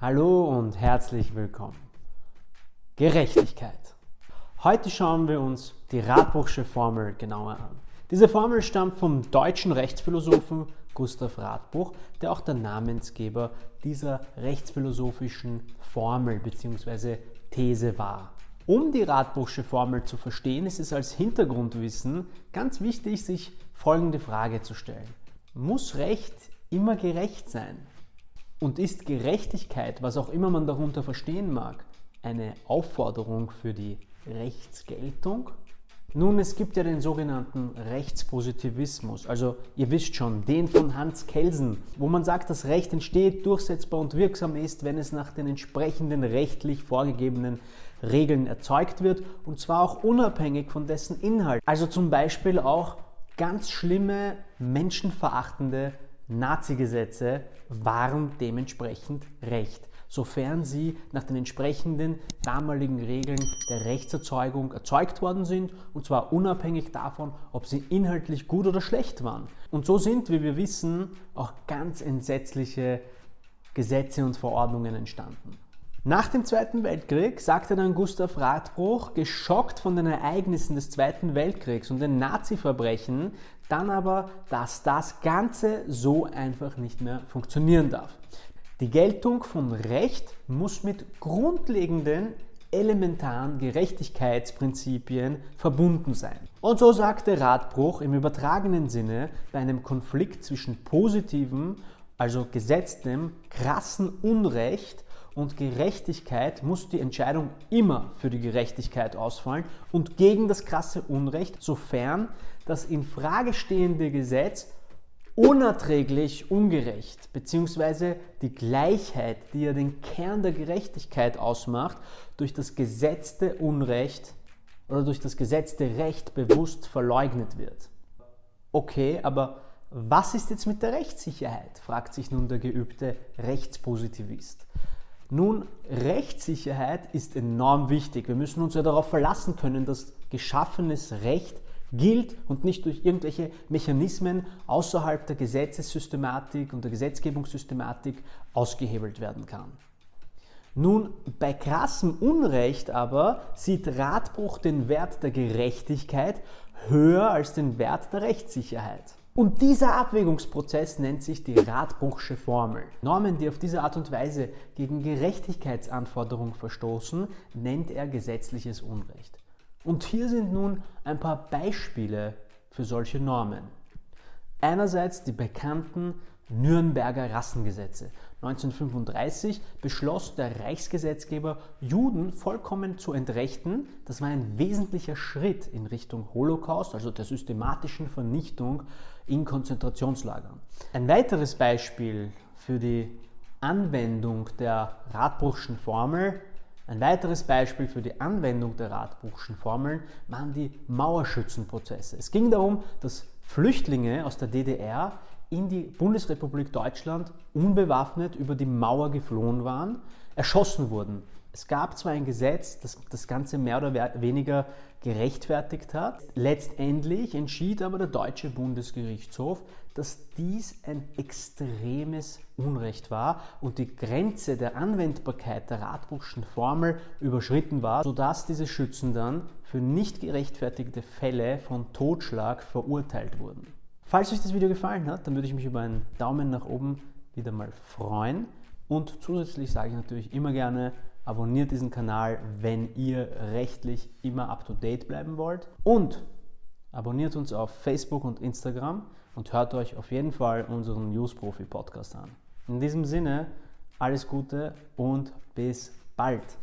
Hallo und herzlich willkommen. Gerechtigkeit. Heute schauen wir uns die Radbruchsche Formel genauer an. Diese Formel stammt vom deutschen Rechtsphilosophen Gustav Radbruch, der auch der Namensgeber dieser rechtsphilosophischen Formel bzw. These war. Um die Radbruchsche Formel zu verstehen, ist es als Hintergrundwissen ganz wichtig, sich folgende Frage zu stellen. Muss Recht immer gerecht sein? Und ist Gerechtigkeit, was auch immer man darunter verstehen mag, eine Aufforderung für die Rechtsgeltung? Nun, es gibt ja den sogenannten Rechtspositivismus, also ihr wisst schon, den von Hans Kelsen, wo man sagt, das Recht entsteht, durchsetzbar und wirksam ist, wenn es nach den entsprechenden rechtlich vorgegebenen Regeln erzeugt wird und zwar auch unabhängig von dessen Inhalt. Also zum Beispiel auch ganz schlimme, menschenverachtende Nazi-Gesetze waren dementsprechend Recht, sofern sie nach den entsprechenden damaligen Regeln der Rechtserzeugung erzeugt worden sind, und zwar unabhängig davon, ob sie inhaltlich gut oder schlecht waren. Und so sind, wie wir wissen, auch ganz entsetzliche Gesetze und Verordnungen entstanden. Nach dem Zweiten Weltkrieg sagte dann Gustav Radbruch, geschockt von den Ereignissen des Zweiten Weltkriegs und den Nazi-Verbrechen, dann aber, dass das Ganze so einfach nicht mehr funktionieren darf. Die Geltung von Recht muss mit grundlegenden elementaren Gerechtigkeitsprinzipien verbunden sein. Und so sagte Radbruch im übertragenen Sinne bei einem Konflikt zwischen positivem, also gesetztem, krassen Unrecht und Gerechtigkeit muss die Entscheidung immer für die Gerechtigkeit ausfallen und gegen das krasse Unrecht, sofern das in Frage stehende Gesetz unerträglich ungerecht bzw. die Gleichheit, die ja den Kern der Gerechtigkeit ausmacht, durch das gesetzte Unrecht oder durch das gesetzte Recht bewusst verleugnet wird. Okay, aber was ist jetzt mit der Rechtssicherheit? fragt sich nun der geübte Rechtspositivist. Nun, Rechtssicherheit ist enorm wichtig. Wir müssen uns ja darauf verlassen können, dass geschaffenes Recht gilt und nicht durch irgendwelche Mechanismen außerhalb der Gesetzessystematik und der Gesetzgebungssystematik ausgehebelt werden kann. Nun, bei krassem Unrecht aber sieht Radbruch den Wert der Gerechtigkeit höher als den Wert der Rechtssicherheit. Und dieser Abwägungsprozess nennt sich die Radbruchsche Formel. Normen, die auf diese Art und Weise gegen Gerechtigkeitsanforderungen verstoßen, nennt er gesetzliches Unrecht. Und hier sind nun ein paar Beispiele für solche Normen. Einerseits die bekannten Nürnberger Rassengesetze. 1935 beschloss der Reichsgesetzgeber, Juden vollkommen zu entrechten. Das war ein wesentlicher Schritt in Richtung Holocaust, also der systematischen Vernichtung in Konzentrationslagern. Ein weiteres Beispiel für die Anwendung der Radbruchschen Formel ein weiteres Beispiel für die Anwendung der Radbruchschen Formeln waren die Mauerschützenprozesse. Es ging darum, dass Flüchtlinge aus der DDR in die Bundesrepublik Deutschland unbewaffnet über die Mauer geflohen waren, erschossen wurden. Es gab zwar ein Gesetz, das das Ganze mehr oder weniger gerechtfertigt hat. Letztendlich entschied aber der Deutsche Bundesgerichtshof, dass dies ein extremes Unrecht war und die Grenze der Anwendbarkeit der Radbruchschen Formel überschritten war, sodass diese Schützen dann für nicht gerechtfertigte Fälle von Totschlag verurteilt wurden. Falls euch das Video gefallen hat, dann würde ich mich über einen Daumen nach oben wieder mal freuen. Und zusätzlich sage ich natürlich immer gerne, abonniert diesen Kanal, wenn ihr rechtlich immer up-to-date bleiben wollt. Und abonniert uns auf Facebook und Instagram und hört euch auf jeden Fall unseren News Profi Podcast an. In diesem Sinne, alles Gute und bis bald.